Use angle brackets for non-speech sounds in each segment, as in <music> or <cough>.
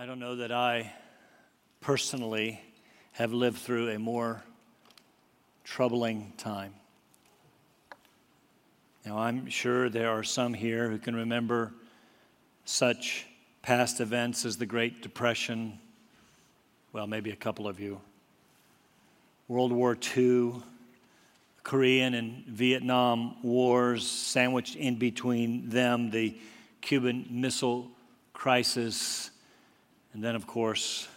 I don't know that I personally have lived through a more troubling time. Now, I'm sure there are some here who can remember such past events as the Great Depression. Well, maybe a couple of you. World War II, Korean and Vietnam wars, sandwiched in between them, the Cuban Missile Crisis, and then, of course,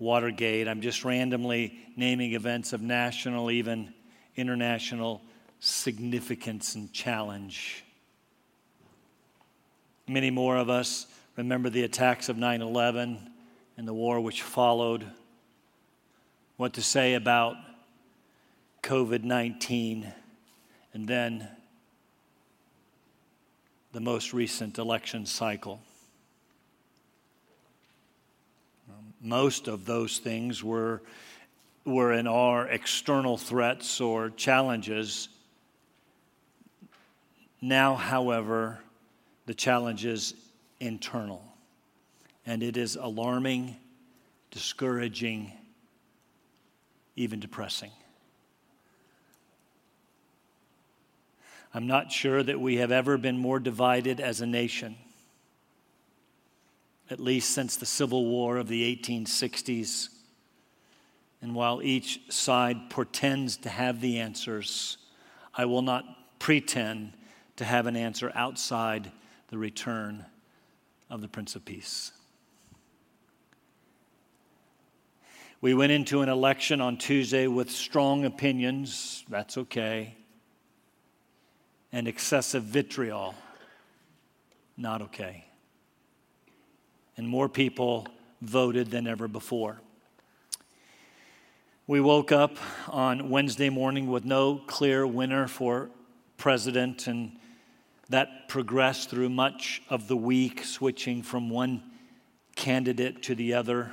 Watergate. I'm just randomly naming events of national, even international significance and challenge. Many more of us remember the attacks of 9 11 and the war which followed. What to say about COVID 19 and then the most recent election cycle. Most of those things were, were in our external threats or challenges. Now, however, the challenge is internal. And it is alarming, discouraging, even depressing. I'm not sure that we have ever been more divided as a nation at least since the Civil War of the 1860s. And while each side pretends to have the answers, I will not pretend to have an answer outside the return of the Prince of Peace. We went into an election on Tuesday with strong opinions, that's okay, and excessive vitriol, not okay and more people voted than ever before. We woke up on Wednesday morning with no clear winner for president, and that progressed through much of the week, switching from one candidate to the other.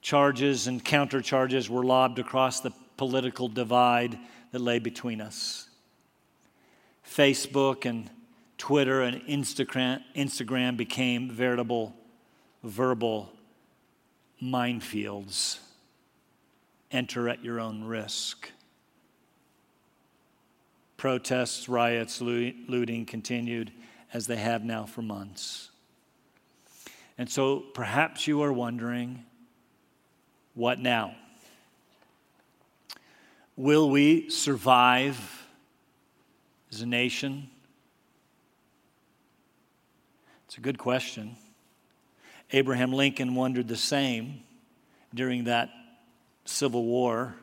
Charges and countercharges were lobbed across the political divide that lay between us. Facebook and Twitter and Instagram, Instagram became veritable verbal minefields. Enter at your own risk. Protests, riots, looting continued as they have now for months. And so perhaps you are wondering what now? Will we survive as a nation? It's a good question. Abraham Lincoln wondered the same during that Civil War.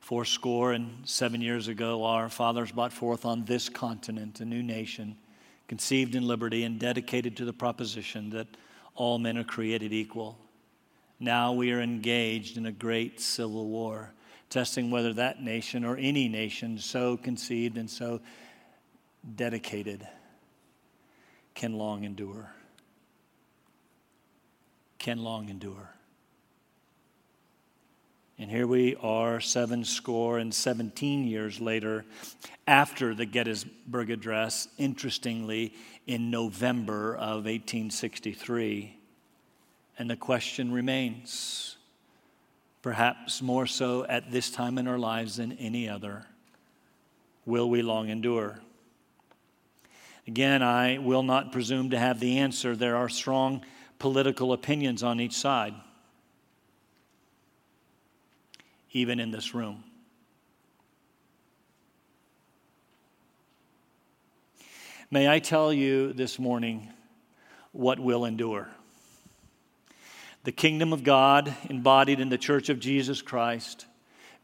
Four score and seven years ago, our fathers brought forth on this continent a new nation, conceived in liberty and dedicated to the proposition that all men are created equal. Now we are engaged in a great civil war, testing whether that nation or any nation so conceived and so dedicated can long endure. Can long endure. And here we are, seven score and 17 years later, after the Gettysburg Address, interestingly, in November of 1863. And the question remains, perhaps more so at this time in our lives than any other will we long endure? Again, I will not presume to have the answer. There are strong political opinions on each side, even in this room. May I tell you this morning what will endure? The kingdom of God embodied in the church of Jesus Christ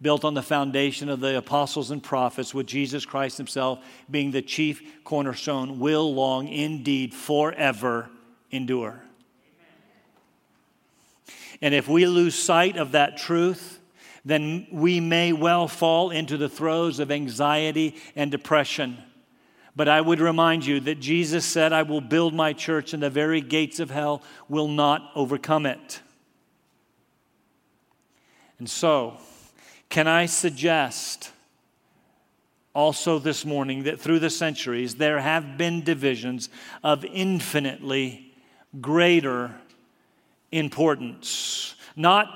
built on the foundation of the apostles and prophets, with Jesus Christ himself being the chief cornerstone, will long indeed forever endure. And if we lose sight of that truth, then we may well fall into the throes of anxiety and depression. But I would remind you that Jesus said, I will build my church, and the very gates of hell will not overcome it. And so, can I suggest also this morning that through the centuries there have been divisions of infinitely greater importance. Not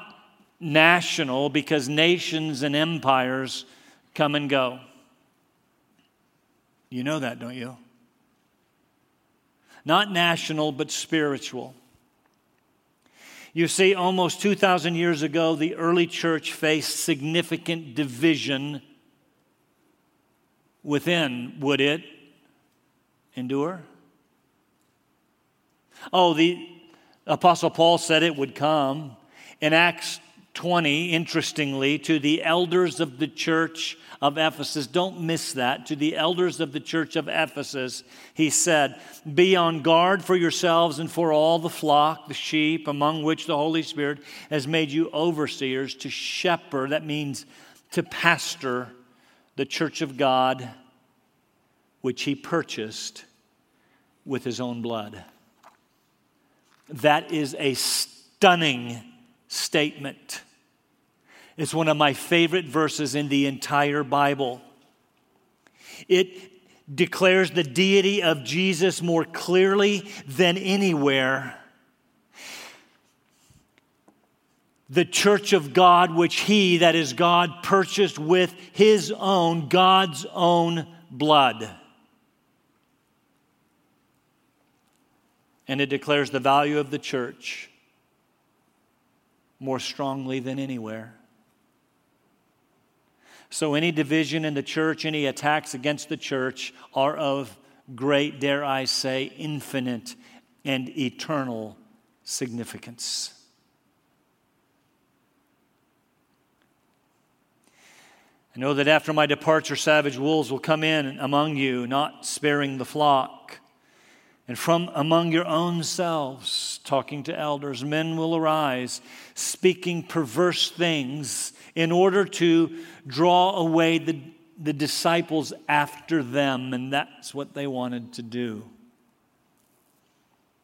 national, because nations and empires come and go. You know that, don't you? Not national, but spiritual. You see, almost 2,000 years ago, the early church faced significant division within. Would it endure? Oh, the Apostle Paul said it would come. In Acts 20, interestingly, to the elders of the church of Ephesus, don't miss that, to the elders of the church of Ephesus, he said, Be on guard for yourselves and for all the flock, the sheep, among which the Holy Spirit has made you overseers to shepherd, that means to pastor the church of God, which he purchased with his own blood. That is a stunning statement. It's one of my favorite verses in the entire Bible. It declares the deity of Jesus more clearly than anywhere. The church of God, which He, that is God, purchased with His own, God's own blood. And it declares the value of the church more strongly than anywhere. So, any division in the church, any attacks against the church are of great, dare I say, infinite and eternal significance. I know that after my departure, savage wolves will come in among you, not sparing the flock. And from among your own selves, talking to elders, men will arise, speaking perverse things in order to draw away the, the disciples after them. And that's what they wanted to do.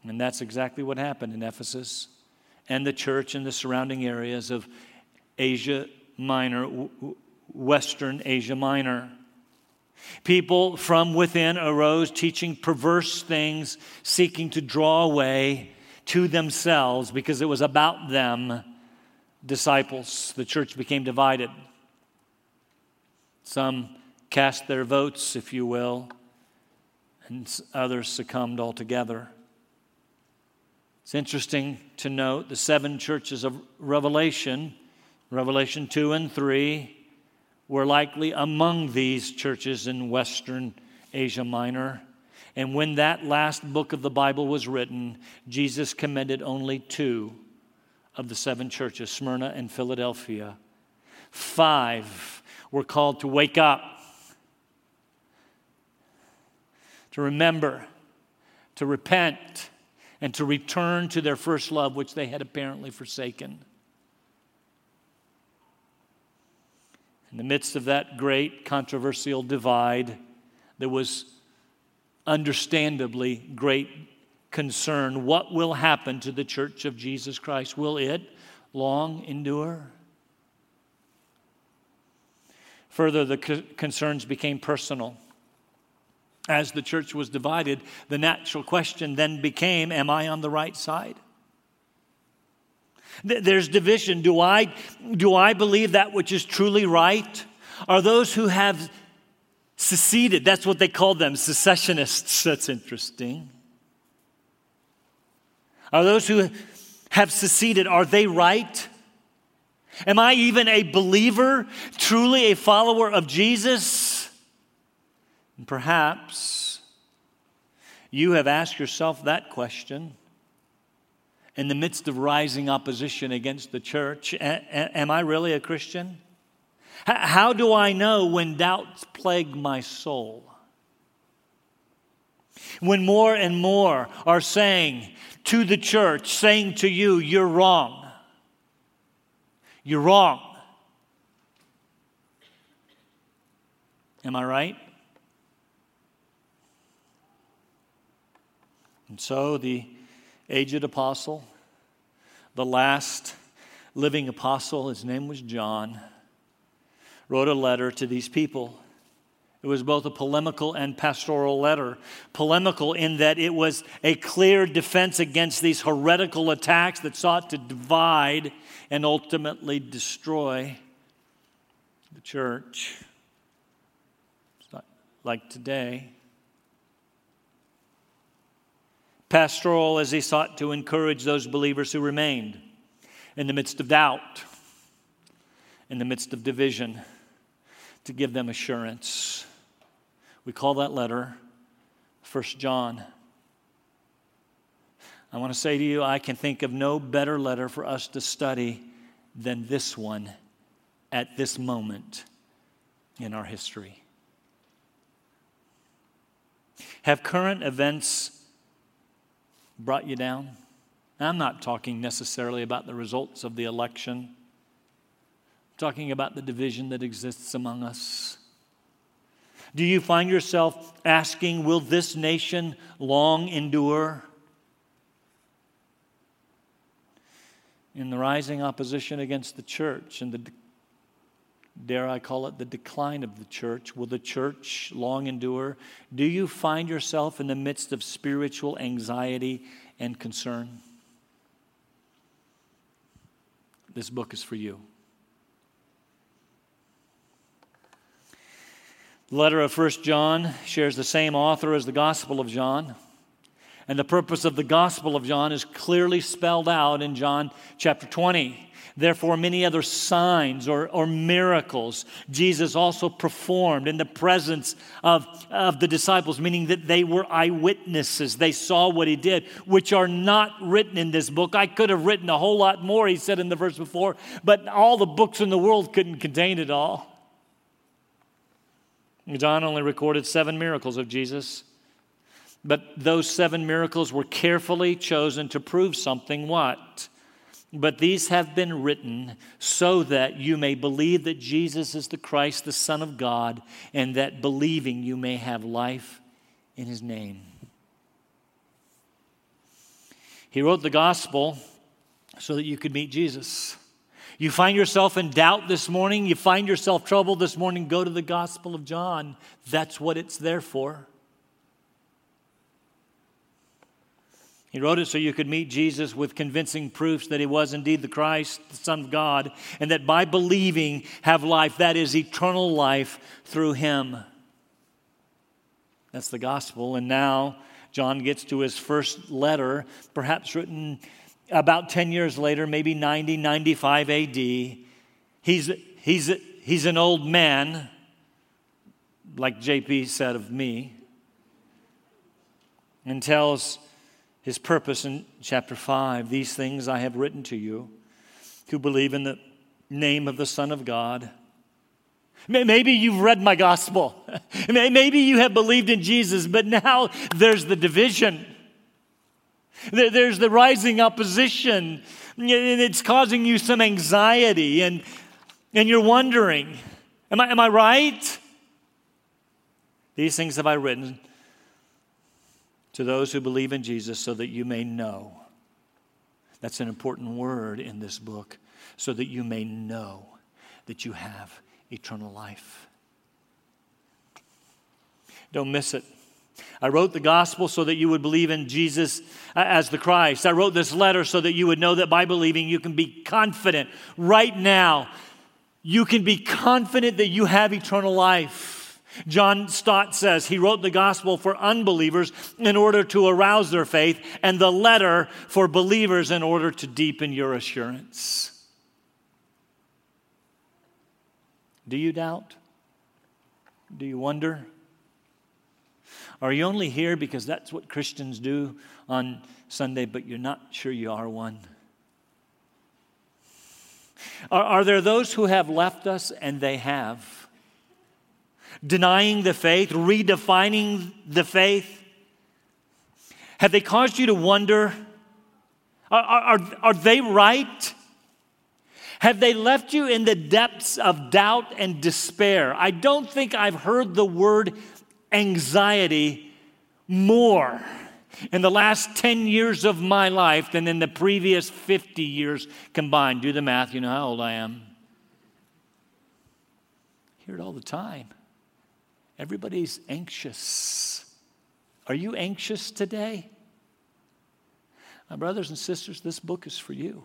And that's exactly what happened in Ephesus and the church in the surrounding areas of Asia Minor, Western Asia Minor. People from within arose teaching perverse things, seeking to draw away to themselves because it was about them disciples. The church became divided. Some cast their votes, if you will, and others succumbed altogether. It's interesting to note the seven churches of Revelation, Revelation 2 and 3, were likely among these churches in Western Asia Minor. And when that last book of the Bible was written, Jesus commended only two of the seven churches, Smyrna and Philadelphia. Five were called to wake up, to remember, to repent, and to return to their first love, which they had apparently forsaken. In the midst of that great controversial divide, there was understandably great concern. What will happen to the church of Jesus Christ? Will it long endure? Further, the concerns became personal. As the church was divided, the natural question then became Am I on the right side? There's division. Do I, do I believe that which is truly right? Are those who have seceded, that's what they call them, secessionists. That's interesting. Are those who have seceded, are they right? Am I even a believer, truly a follower of Jesus? And perhaps you have asked yourself that question in the midst of rising opposition against the church. Am I really a Christian? How do I know when doubts plague my soul? When more and more are saying to the church, saying to you, you're wrong. You're wrong. Am I right? And so the aged apostle, the last living apostle, his name was John, wrote a letter to these people. It was both a polemical and pastoral letter. Polemical in that it was a clear defense against these heretical attacks that sought to divide and ultimately destroy the church. It's not like today. Pastoral as he sought to encourage those believers who remained in the midst of doubt, in the midst of division, to give them assurance we call that letter 1 John. I want to say to you, I can think of no better letter for us to study than this one at this moment in our history. Have current events brought you down? I'm not talking necessarily about the results of the election. I'm talking about the division that exists among us. Do you find yourself asking, Will this nation long endure? In the rising opposition against the church and the, dare I call it, the decline of the church, will the church long endure? Do you find yourself in the midst of spiritual anxiety and concern? This book is for you. The letter of 1 John shares the same author as the Gospel of John. And the purpose of the Gospel of John is clearly spelled out in John chapter 20. Therefore, many other signs or, or miracles Jesus also performed in the presence of, of the disciples, meaning that they were eyewitnesses. They saw what he did, which are not written in this book. I could have written a whole lot more, he said in the verse before, but all the books in the world couldn't contain it all. John only recorded seven miracles of Jesus, but those seven miracles were carefully chosen to prove something what? But these have been written so that you may believe that Jesus is the Christ, the Son of God, and that believing you may have life in his name. He wrote the gospel so that you could meet Jesus. You find yourself in doubt this morning, you find yourself troubled this morning, go to the Gospel of John. That's what it's there for. He wrote it so you could meet Jesus with convincing proofs that he was indeed the Christ, the Son of God, and that by believing have life, that is eternal life through him. That's the gospel. And now John gets to his first letter, perhaps written about 10 years later, maybe 90, 95 AD, he's, he's, he's an old man, like JP said of me, and tells his purpose in chapter 5 These things I have written to you who believe in the name of the Son of God. Maybe you've read my gospel. <laughs> Maybe you have believed in Jesus, but now there's the division. There's the rising opposition, and it's causing you some anxiety, and, and you're wondering, am I, am I right? These things have I written to those who believe in Jesus so that you may know. That's an important word in this book, so that you may know that you have eternal life. Don't miss it. I wrote the gospel so that you would believe in Jesus as the Christ. I wrote this letter so that you would know that by believing you can be confident right now. You can be confident that you have eternal life. John Stott says he wrote the gospel for unbelievers in order to arouse their faith, and the letter for believers in order to deepen your assurance. Do you doubt? Do you wonder? Are you only here because that's what Christians do on Sunday, but you're not sure you are one? Are, are there those who have left us, and they have? Denying the faith, redefining the faith? Have they caused you to wonder? Are, are, are they right? Have they left you in the depths of doubt and despair? I don't think I've heard the word anxiety more in the last 10 years of my life than in the previous 50 years combined. Do the math, you know how old I am. I hear it all the time. Everybody's anxious. Are you anxious today? My brothers and sisters, this book is for you.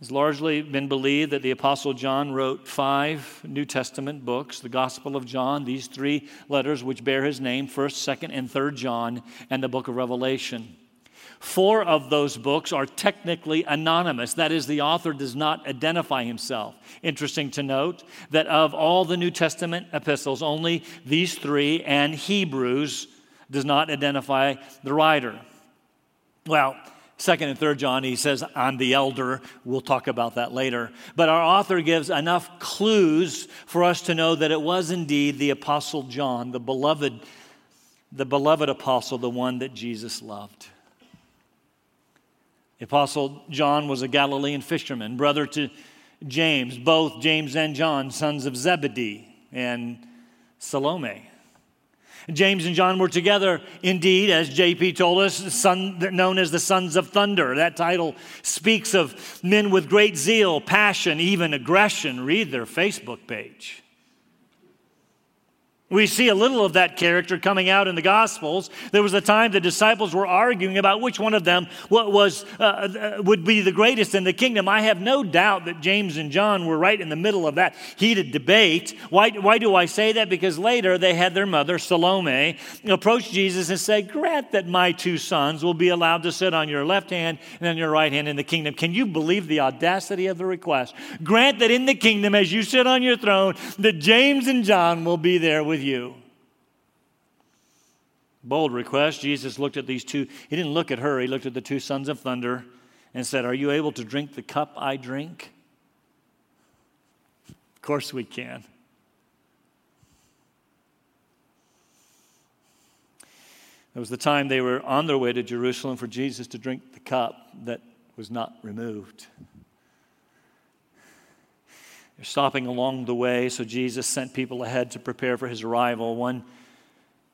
It's largely been believed that the Apostle John wrote five New Testament books the Gospel of John, these three letters which bear his name, 1st, 2nd, and 3rd John, and the book of Revelation. Four of those books are technically anonymous. That is, the author does not identify himself. Interesting to note that of all the New Testament epistles, only these three and Hebrews does not identify the writer. Well, second and third John, he says, I'm the elder. We'll talk about that later. But our author gives enough clues for us to know that it was indeed the Apostle John, the beloved, the beloved apostle, the one that Jesus loved. The Apostle John was a Galilean fisherman, brother to James, both James and John, sons of Zebedee and Salome. James and John were together, indeed, as JP told us, son, known as the Sons of Thunder. That title speaks of men with great zeal, passion, even aggression. Read their Facebook page. We see a little of that character coming out in the Gospels. There was a time the disciples were arguing about which one of them was, uh, uh, would be the greatest in the kingdom. I have no doubt that James and John were right in the middle of that heated debate. Why, why do I say that? Because later they had their mother, Salome, approach Jesus and say, Grant that my two sons will be allowed to sit on your left hand and on your right hand in the kingdom. Can you believe the audacity of the request? Grant that in the kingdom, as you sit on your throne, that James and John will be there with with you. Bold request. Jesus looked at these two. He didn't look at her, he looked at the two sons of thunder and said, Are you able to drink the cup I drink? Of course we can. It was the time they were on their way to Jerusalem for Jesus to drink the cup that was not removed. They're stopping along the way, so Jesus sent people ahead to prepare for his arrival. One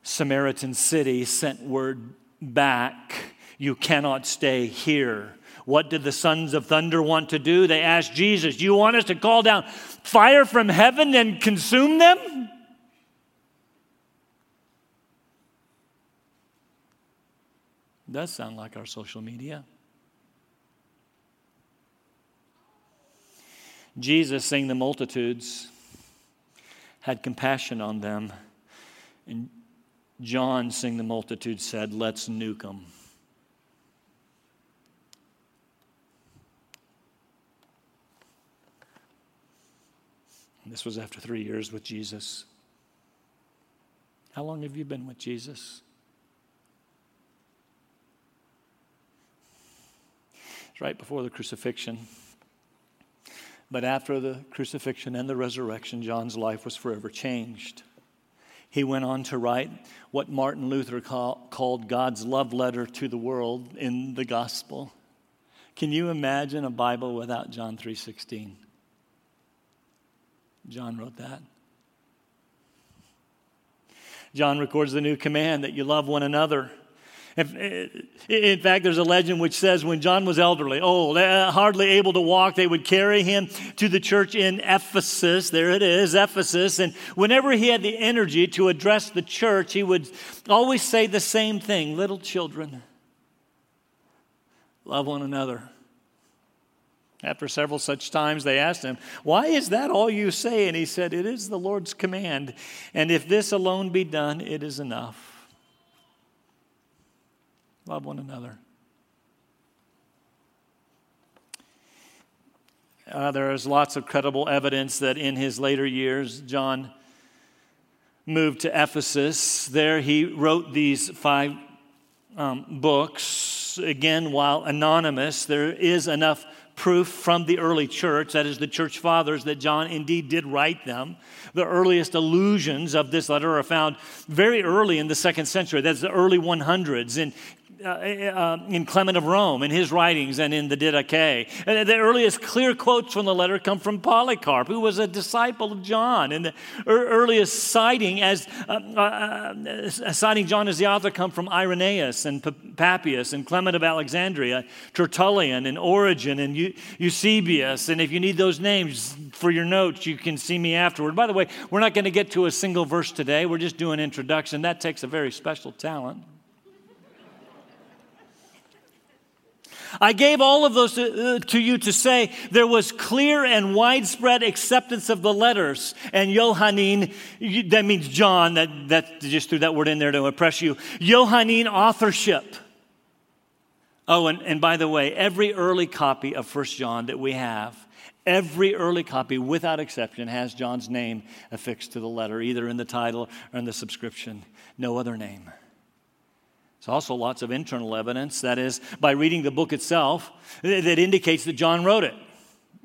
Samaritan city sent word back You cannot stay here. What did the sons of thunder want to do? They asked Jesus, you want us to call down fire from heaven and consume them? It does sound like our social media. Jesus, seeing the multitudes, had compassion on them. And John, seeing the multitudes, said, Let's nuke them. This was after three years with Jesus. How long have you been with Jesus? It's right before the crucifixion. But after the crucifixion and the resurrection, John's life was forever changed. He went on to write what Martin Luther call, called God's love letter to the world in the gospel. Can you imagine a Bible without John 3:16? John wrote that. John records the new command that you love one another. In fact, there's a legend which says when John was elderly, old, uh, hardly able to walk, they would carry him to the church in Ephesus. There it is, Ephesus. And whenever he had the energy to address the church, he would always say the same thing Little children, love one another. After several such times, they asked him, Why is that all you say? And he said, It is the Lord's command. And if this alone be done, it is enough. Love one another. Uh, there is lots of credible evidence that in his later years, John moved to Ephesus. There he wrote these five um, books. Again, while anonymous, there is enough proof from the early church, that is, the church fathers, that John indeed did write them. The earliest allusions of this letter are found very early in the second century. That's the early 100s. And uh, uh, in Clement of Rome, in his writings, and in the Didache. And the earliest clear quotes from the letter come from Polycarp, who was a disciple of John. And the earliest citing as uh, uh, uh, citing John as the author come from Irenaeus and Papias and Clement of Alexandria, Tertullian and Origen and Eusebius. And if you need those names for your notes, you can see me afterward. By the way, we're not going to get to a single verse today. We're just doing introduction. That takes a very special talent. I gave all of those to, uh, to, you to say there was clear and widespread acceptance of the letters. And Johannine, that means John, that, that just threw that word in there to impress you. Johannine authorship. Oh, and, and by the way, every early copy of First John that we have, every early copy, without exception, has John's name affixed to the letter, either in the title or in the subscription. No other name. There's also lots of internal evidence, that is, by reading the book itself, that indicates that John wrote it.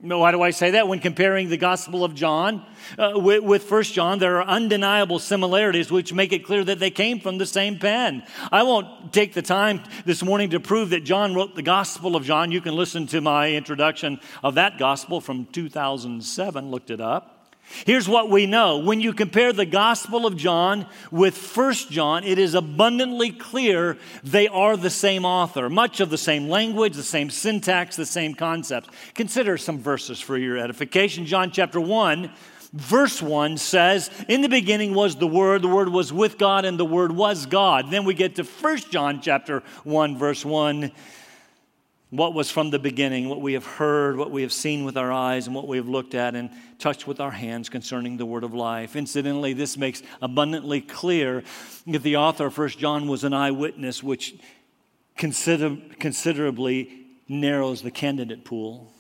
Why do I say that? When comparing the Gospel of John uh, with, with 1 John, there are undeniable similarities which make it clear that they came from the same pen. I won't take the time this morning to prove that John wrote the Gospel of John. You can listen to my introduction of that Gospel from 2007, looked it up. Here's what we know. When you compare the Gospel of John with First John, it is abundantly clear they are the same author. Much of the same language, the same syntax, the same concepts. Consider some verses for your edification. John chapter 1, verse 1 says, In the beginning was the Word, the Word was with God, and the Word was God. Then we get to First John chapter 1, verse 1 what was from the beginning, what we have heard, what we have seen with our eyes, and what we have looked at and touched with our hands concerning the word of life. Incidentally, this makes abundantly clear that the author of 1 John was an eyewitness, which consider, considerably narrows the candidate pool.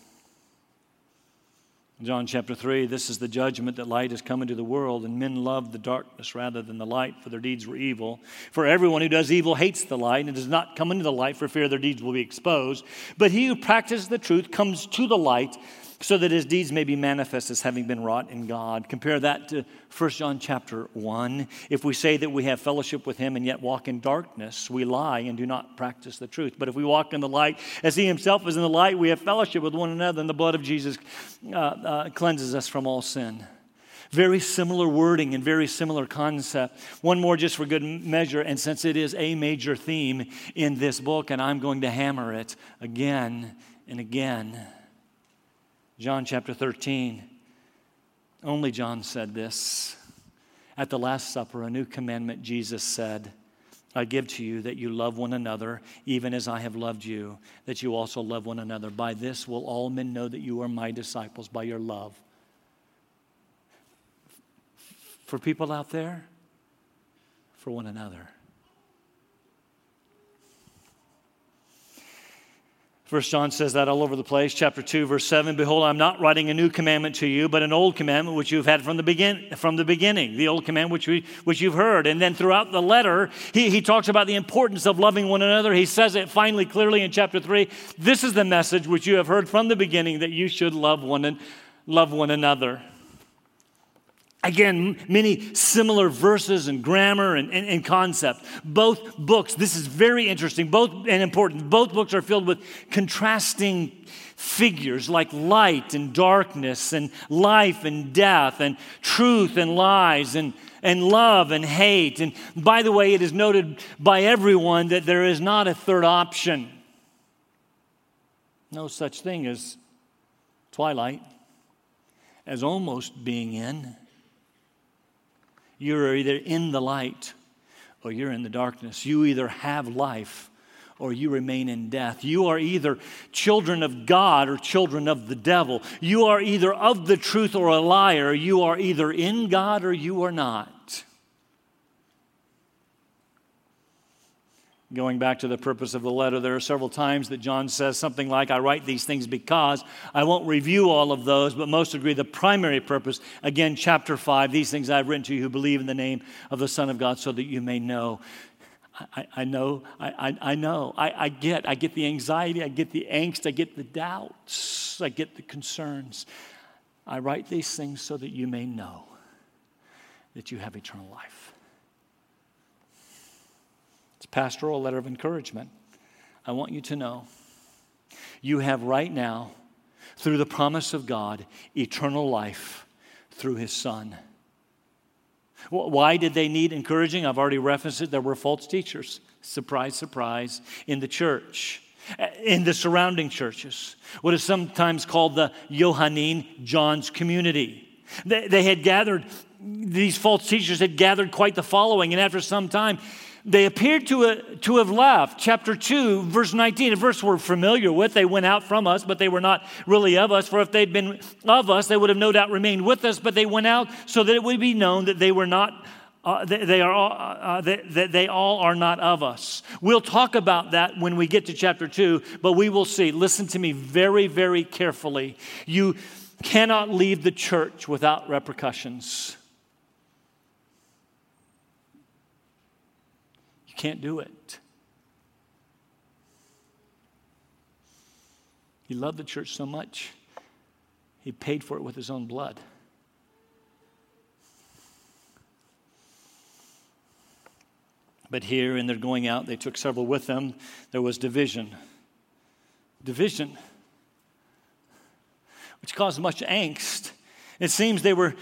John chapter 3 this is the judgment that light has come into the world, and men love the darkness rather than the light, for their deeds were evil. For everyone who does evil hates the light and does not come into the light for fear their deeds will be exposed. But he who practices the truth comes to the light so that his deeds may be manifest as having been wrought in God. Compare that to 1 John chapter 1. If we say that we have fellowship with him and yet walk in darkness, we lie and do not practice the truth. But if we walk in the light as he himself is in the light, we have fellowship with one another, and the blood of Jesus uh, uh, cleanses us from all sin. Very similar wording and very similar concept. One more just for good measure, and since it is a major theme in this book, and I'm going to hammer it again and again. John chapter 13. Only John said this. At the Last Supper, a new commandment Jesus said, I give to you that you love one another, even as I have loved you, that you also love one another. By this will all men know that you are my disciples, by your love. For people out there, for one another. First John says that all over the place. Chapter 2, verse 7 Behold, I'm not writing a new commandment to you, but an old commandment which you've had from the, begin- from the beginning, the old commandment which, we, which you've heard. And then throughout the letter, he, he talks about the importance of loving one another. He says it finally clearly in chapter 3 This is the message which you have heard from the beginning that you should love one, and, love one another. Again, many similar verses and grammar and, and, and, concept. Both books, this is very interesting, both and important. Both books are filled with contrasting figures like light and darkness, and life and death, and truth and lies, and, and love and hate. And by the way, it is noted by everyone that there is not a third option. No such thing as twilight, as almost being in. You're either in the light or you're in the darkness. You either have life or you remain in death. You are either children of God or children of the devil. You are either of the truth or a liar. You are either in God or you are not. Going back to the purpose of the letter, there are several times that John says something like, I write these things because. I won't review all of those, but most agree the primary purpose, again, chapter 5, these things I've written to you who believe in the name of the Son of God so that you may know. I, I know, I, I, know, I, I get, I get the anxiety, I get the angst, I get the doubts, I get the concerns. I write these things so that you may know that you have eternal life. Pastoral letter of encouragement. I want you to know you have right now, through the promise of God, eternal life through His Son. Why did they need encouraging? I've already referenced it. There were false teachers. Surprise, surprise, in the church, in the surrounding churches. What is sometimes called the Johannine, John's community. They, they had gathered, these false teachers had gathered quite the following, and after some time, they appeared to, uh, to have left. Chapter 2, verse 19, a verse we're familiar with. They went out from us, but they were not really of us. For if they'd been of us, they would have no doubt remained with us, but they went out so that it would be known that they were not. Uh, they, they, are all, uh, uh they, they all are not of us. We'll talk about that when we get to chapter 2, but we will see. Listen to me very, very carefully. You cannot leave the church without repercussions. Can't do it. He loved the church so much, he paid for it with his own blood. But here, in their going out, they took several with them. There was division. Division, which caused much angst. It seems they were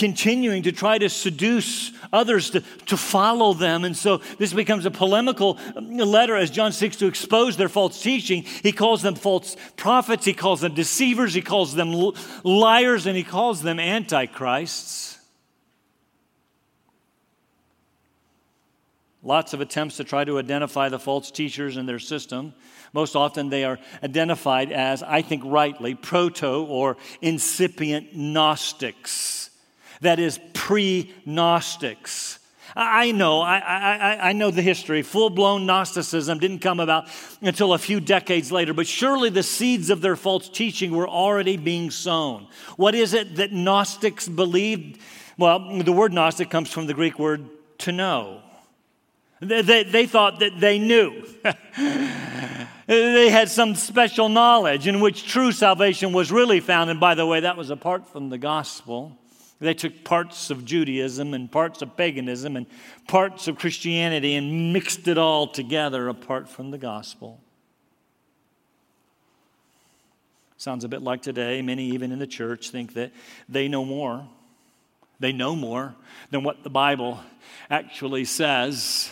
continuing to try to seduce others to, to follow them. And so this becomes a polemical letter as John seeks to expose their false teaching. He calls them false prophets, he calls them deceivers, he calls them liars, and he calls them antichrists. Lots of attempts to try to identify the false teachers and their system. Most often they are identified as, I think rightly, proto or incipient Gnostics that is pre Gnostics. I know, I, I, I know the history. Full blown Gnosticism didn't come about until a few decades later, but surely the seeds of their false teaching were already being sown. What is it that Gnostics believed? Well, the word Gnostic comes from the Greek word to know. They, they, they thought that they knew. <laughs> they had some special knowledge in which true salvation was really found. And by the way, that was apart from the gospel. They took parts of Judaism and parts of paganism and parts of Christianity and mixed it all together apart from the gospel. Sounds a bit like today. Many, even in the church, think that they know more. They know more than what the Bible actually says.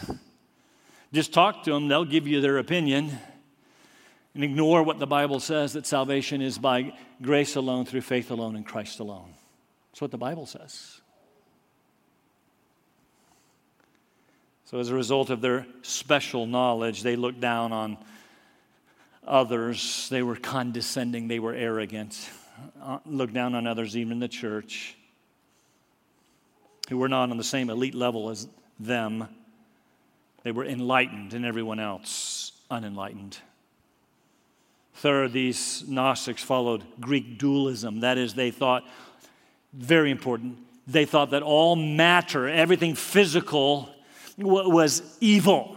Just talk to them, they'll give you their opinion and ignore what the Bible says that salvation is by grace alone, through faith alone, in Christ alone. That's what the Bible says. So, as a result of their special knowledge, they looked down on others. They were condescending, they were arrogant, uh, looked down on others, even in the church, who were not on the same elite level as them. They were enlightened, and everyone else unenlightened. Third, these Gnostics followed Greek dualism. That is, they thought very important. They thought that all matter, everything physical, was evil.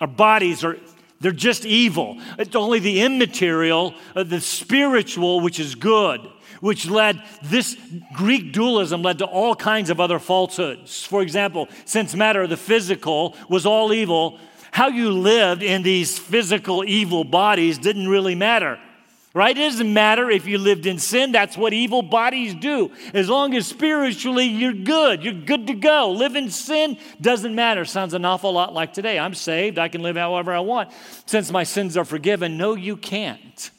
Our bodies are they're just evil. It's only the immaterial, uh, the spiritual, which is good, which led this Greek dualism led to all kinds of other falsehoods. For example, since matter, the physical, was all evil, how you lived in these physical evil bodies didn't really matter. Right? It doesn't matter if you lived in sin. That's what evil bodies do. As long as spiritually you're good, you're good to go. Live in sin doesn't matter. Sounds an awful lot like today. I'm saved. I can live however I want since my sins are forgiven. No, you can't.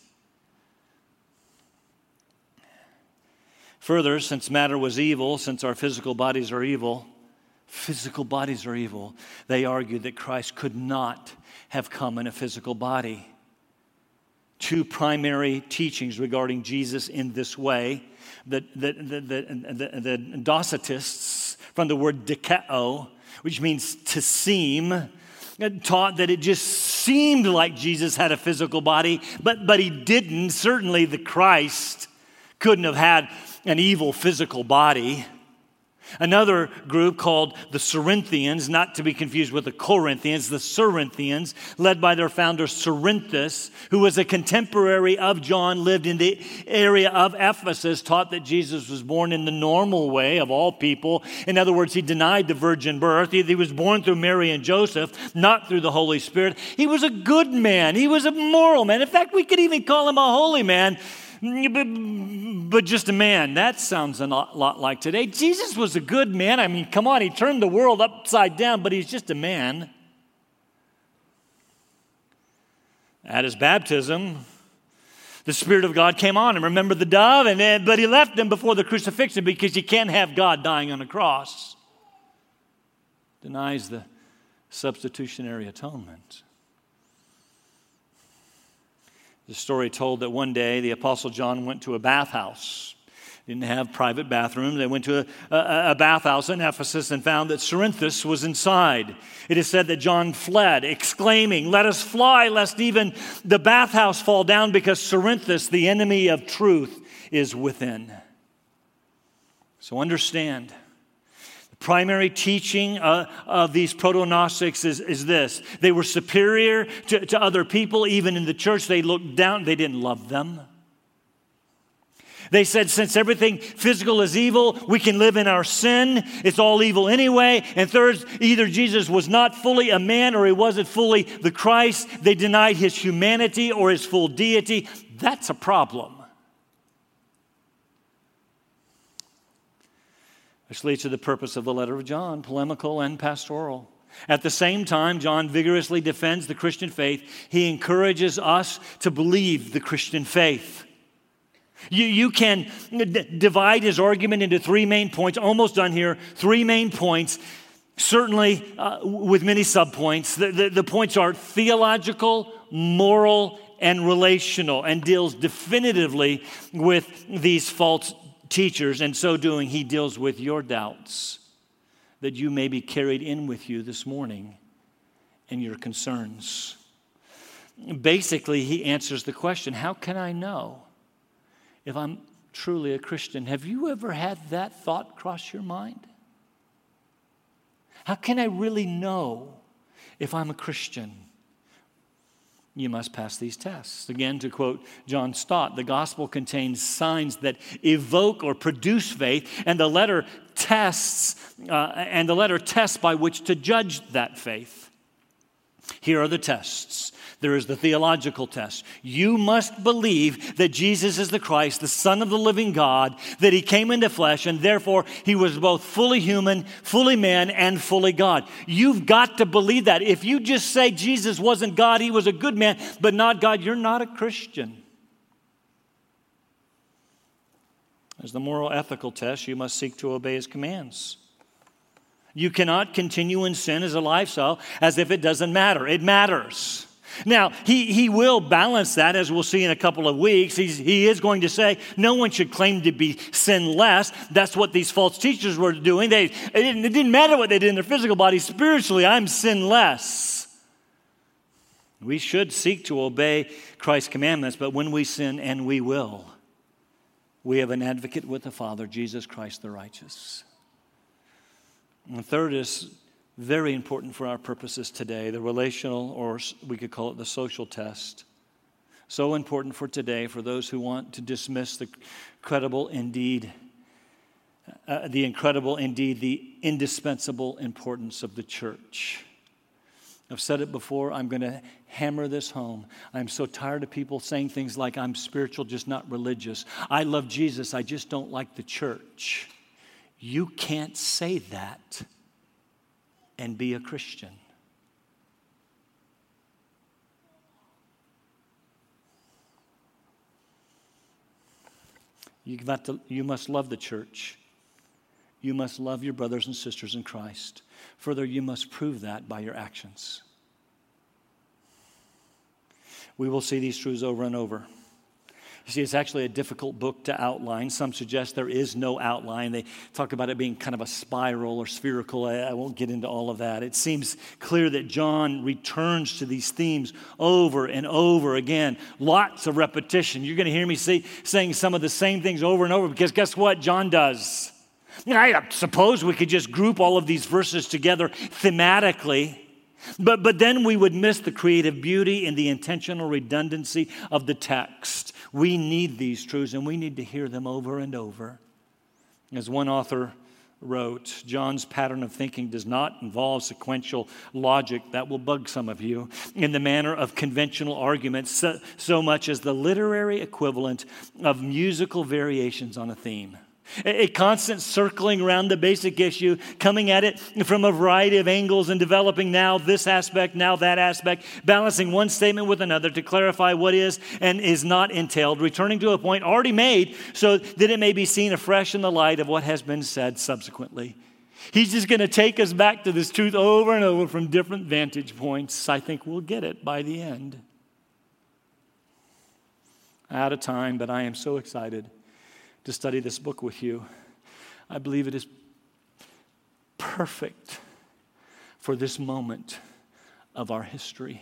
Further, since matter was evil, since our physical bodies are evil, physical bodies are evil, they argued that Christ could not have come in a physical body two primary teachings regarding Jesus in this way. The, the, the, the, the, Docetists, from the word dokeo, which means to seem, taught that it just seemed like Jesus had a physical body, but, but he didn't. Certainly, the Christ couldn't have had an evil physical body. Another group called the Cerinthians, not to be confused with the Corinthians, the Cerinthians, led by their founder Cerinthus, who was a contemporary of John, lived in the area of Ephesus, taught that Jesus was born in the normal way of all people. In other words, he denied the virgin birth. He, he was born through Mary and Joseph, not through the Holy Spirit. He was a good man, he was a moral man. In fact, we could even call him a holy man but just a man. That sounds a lot like today. Jesus was a good man. I mean, come on, he turned the world upside down, but he's just a man. At his baptism, the Spirit of God came on him. Remember the dove? And then, but he left him before the crucifixion because you can't have God dying on a cross. Denies the substitutionary atonement. The story told that one day the Apostle John went to a bathhouse. Didn't have private bathrooms. They went to a, a, a bathhouse in Ephesus and found that Cerinthus was inside. It is said that John fled, exclaiming, Let us fly, lest even the bathhouse fall down, because Cerinthus, the enemy of truth, is within. So understand primary teaching uh, of these proto Gnostics is, is this they were superior to, to other people, even in the church. They looked down, they didn't love them. They said, since everything physical is evil, we can live in our sin. It's all evil anyway. And third, either Jesus was not fully a man or he wasn't fully the Christ. They denied his humanity or his full deity. That's a problem. Which leads to the purpose of the letter of John, polemical and pastoral. At the same time, John vigorously defends the Christian faith. He encourages us to believe the Christian faith. You, you can d- divide his argument into three main points, almost done here, three main points, certainly uh, with many subpoints. The, the, the points are theological, moral, and relational, and deals definitively with these false teachers. and so doing, he deals with your doubts that you may be carried in with you this morning and your concerns. Basically, he answers the question How can I know if I'm truly a Christian? Have you ever had that thought cross your mind? How can I really know if I'm a Christian? You must pass these tests. Again, to quote John Stott, the gospel contains signs that evoke or produce faith, and the letter tests, uh, and the letter tests by which to judge that faith. Here are the tests there is the theological test. You must believe that Jesus is the Christ, the Son of the living God, that he came into flesh, and therefore he was both fully human, fully man, and fully God. You've got to believe that. If you just say Jesus wasn't God, he was a good man, but not God, you're not a Christian. As the moral ethical test, you must seek to obey his commands. You cannot continue in sin as a lifestyle as if it doesn't matter. It matters. Now, he, he will balance that, as we'll see in a couple of weeks. He's, he is going to say no one should claim to be sinless. That's what these false teachers were doing. They, it, didn't, it didn't matter what they did in their physical body. Spiritually, I'm sinless. We should seek to obey Christ's commandments, but when we sin, and we will, we have an advocate with the Father, Jesus Christ the righteous. And the third is very important for our purposes today the relational, or we could call it the social test. So important for today for those who want to dismiss the credible, indeed, uh, the incredible, indeed, the indispensable importance of the church. I've said it before, I'm going to hammer this home. I'm so tired of people saying things like, I'm spiritual, just not religious. I love Jesus, I just don't like the church. You can't say that and be a Christian. Got to, you must love the church. You must love your brothers and sisters in Christ. Further, you must prove that by your actions. We will see these truths over and over. You see, it's actually a difficult book to outline. Some suggest there is no outline. They talk about it being kind of a spiral or spherical. I, I won't get into all of that. It seems clear that John returns to these themes over and over again. Lots of repetition. You're going to hear me say, saying some of the same things over and over because guess what? John does. I suppose we could just group all of these verses together thematically, but, but then we would miss the creative beauty and the intentional redundancy of the text. We need these truths and we need to hear them over and over. As one author wrote, John's pattern of thinking does not involve sequential logic that will bug some of you in the manner of conventional arguments so, so much as the literary equivalent of musical variations on a theme. A constant circling around the basic issue, coming at it from a variety of angles and developing now this aspect, now that aspect, balancing one statement with another to clarify what is and is not entailed, returning to a point already made so that it may be seen afresh in the light of what has been said subsequently. He's just going to take us back to this truth over and over from different vantage points. I think we'll get it by the end. Out of time, but I am so excited to study this book with you. I believe it is perfect for this moment of our history.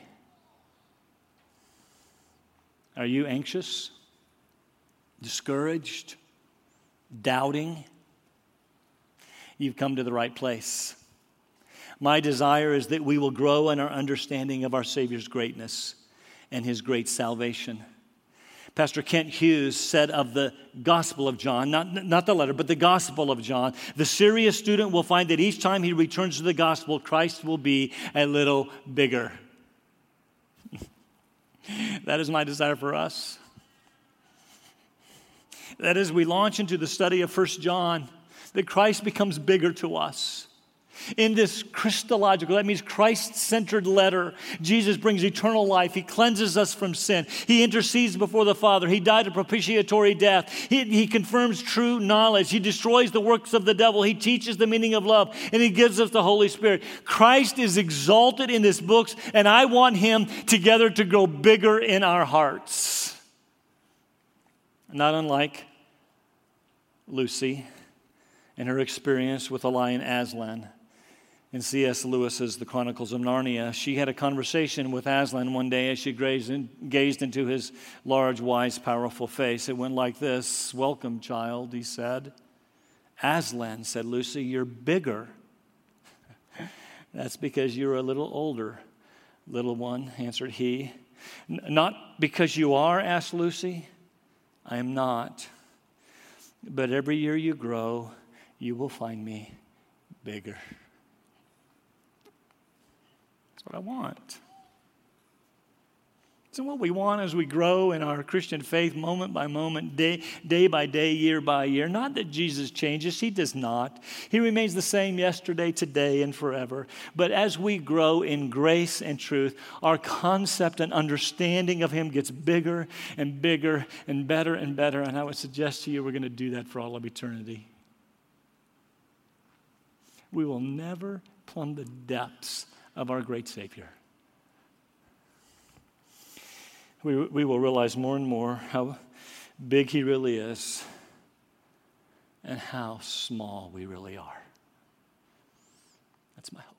Are you anxious, discouraged, doubting? You've come to the right place. My desire is that we will grow in our understanding of our Savior's greatness and his great salvation. Pastor Kent Hughes said of the Gospel of John, not, not the letter, but the Gospel of John, the serious student will find that each time he returns to the Gospel, Christ will be a little bigger. <laughs> that is my desire for us. That as we launch into the study of First John, that Christ becomes bigger to us. In this Christological, that means Christ centered letter, Jesus brings eternal life. He cleanses us from sin. He intercedes before the Father. He died a propitiatory death. He, he confirms true knowledge. He destroys the works of the devil. He teaches the meaning of love, and He gives us the Holy Spirit. Christ is exalted in this book, and I want Him together to grow bigger in our hearts. Not unlike Lucy and her experience with the lion Aslan in C.S. Lewis's The Chronicles of Narnia. She had a conversation with Aslan one day as she gazed into his large, wise, powerful face. It went like this Welcome, child, he said. Aslan, said Lucy, you're bigger. <laughs> That's because you're a little older, little one, answered he. Not because you are, asked Lucy. I am not. But every year you grow, you will find me bigger. That's what I want. So, what we want as we grow in our Christian faith moment by moment, day, day by day, year by year, not that Jesus changes, He does not. He remains the same yesterday, today, and forever. But as we grow in grace and truth, our concept and understanding of Him gets bigger and bigger and better and better. And I would suggest to you we're going to do that for all of eternity. We will never plumb the depths of our great Savior. We, we will realize more and more how big He really is and how small we really are. That's my hope.